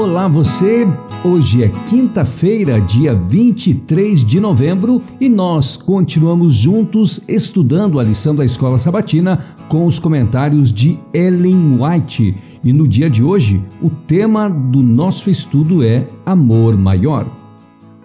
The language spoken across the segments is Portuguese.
Olá você! Hoje é quinta-feira, dia 23 de novembro, e nós continuamos juntos estudando a lição da Escola Sabatina com os comentários de Ellen White. E no dia de hoje, o tema do nosso estudo é Amor Maior.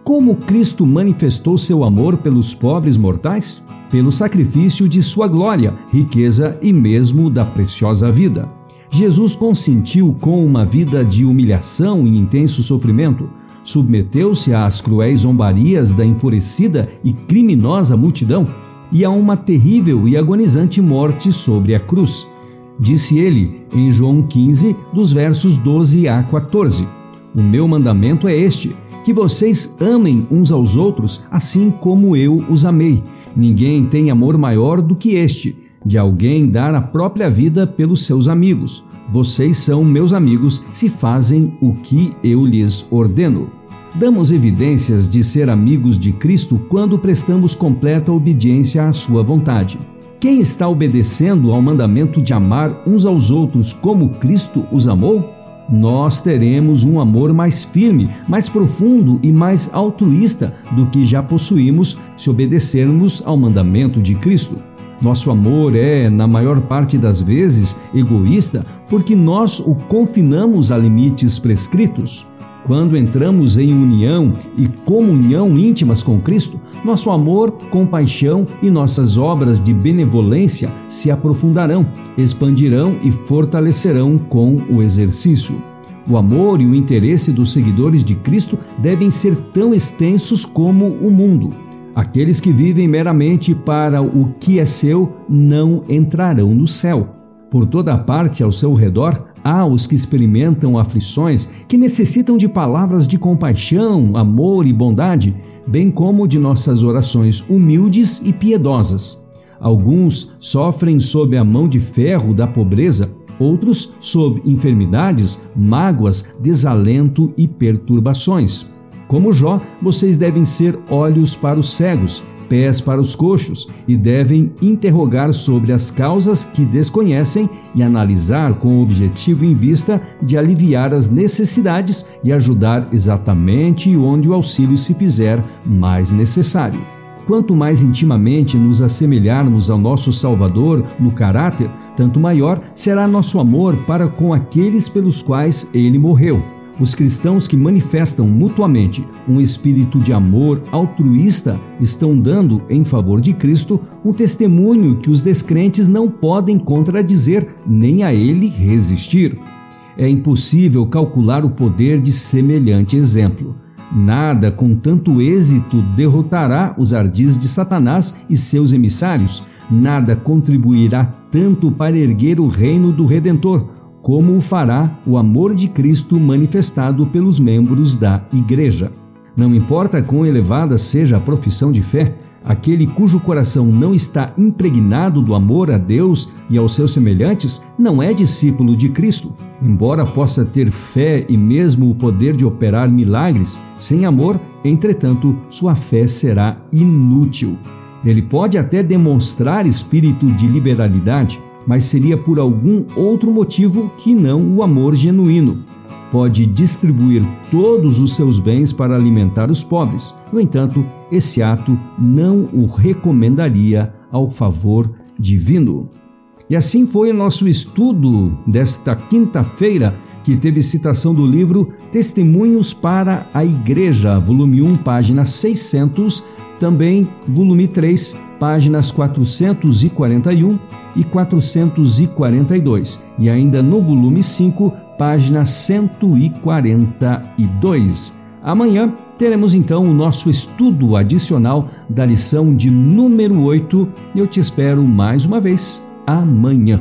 Como Cristo manifestou seu amor pelos pobres mortais? Pelo sacrifício de sua glória, riqueza e mesmo da preciosa vida. Jesus consentiu com uma vida de humilhação e intenso sofrimento, submeteu-se às cruéis zombarias da enfurecida e criminosa multidão e a uma terrível e agonizante morte sobre a cruz. Disse ele em João 15, dos versos 12 a 14: O meu mandamento é este: que vocês amem uns aos outros, assim como eu os amei. Ninguém tem amor maior do que este de alguém dar a própria vida pelos seus amigos. Vocês são meus amigos se fazem o que eu lhes ordeno. Damos evidências de ser amigos de Cristo quando prestamos completa obediência à Sua vontade. Quem está obedecendo ao mandamento de amar uns aos outros como Cristo os amou? Nós teremos um amor mais firme, mais profundo e mais altruísta do que já possuímos se obedecermos ao mandamento de Cristo. Nosso amor é, na maior parte das vezes, egoísta porque nós o confinamos a limites prescritos. Quando entramos em união e comunhão íntimas com Cristo, nosso amor, compaixão e nossas obras de benevolência se aprofundarão, expandirão e fortalecerão com o exercício. O amor e o interesse dos seguidores de Cristo devem ser tão extensos como o mundo. Aqueles que vivem meramente para o que é seu não entrarão no céu. Por toda parte ao seu redor há os que experimentam aflições, que necessitam de palavras de compaixão, amor e bondade, bem como de nossas orações humildes e piedosas. Alguns sofrem sob a mão de ferro da pobreza, outros sob enfermidades, mágoas, desalento e perturbações. Como Jó, vocês devem ser olhos para os cegos, pés para os coxos e devem interrogar sobre as causas que desconhecem e analisar com o objetivo em vista de aliviar as necessidades e ajudar exatamente onde o auxílio se fizer mais necessário. Quanto mais intimamente nos assemelharmos ao nosso Salvador no caráter, tanto maior será nosso amor para com aqueles pelos quais ele morreu. Os cristãos que manifestam mutuamente um espírito de amor altruísta estão dando, em favor de Cristo, um testemunho que os descrentes não podem contradizer nem a ele resistir. É impossível calcular o poder de semelhante exemplo. Nada com tanto êxito derrotará os ardis de Satanás e seus emissários. Nada contribuirá tanto para erguer o reino do Redentor como o fará o amor de Cristo manifestado pelos membros da Igreja. Não importa quão elevada seja a profissão de fé, aquele cujo coração não está impregnado do amor a Deus e aos seus semelhantes não é discípulo de Cristo. Embora possa ter fé e mesmo o poder de operar milagres, sem amor, entretanto, sua fé será inútil. Ele pode até demonstrar espírito de liberalidade, mas seria por algum outro motivo que não o amor genuíno. Pode distribuir todos os seus bens para alimentar os pobres. No entanto, esse ato não o recomendaria ao favor divino. E assim foi o nosso estudo desta quinta-feira, que teve citação do livro Testemunhos para a Igreja, volume 1, página 600, também volume 3, páginas 441 e 442, e ainda no volume 5, página 142. Amanhã teremos então o nosso estudo adicional da lição de número 8. Eu te espero mais uma vez amanhã.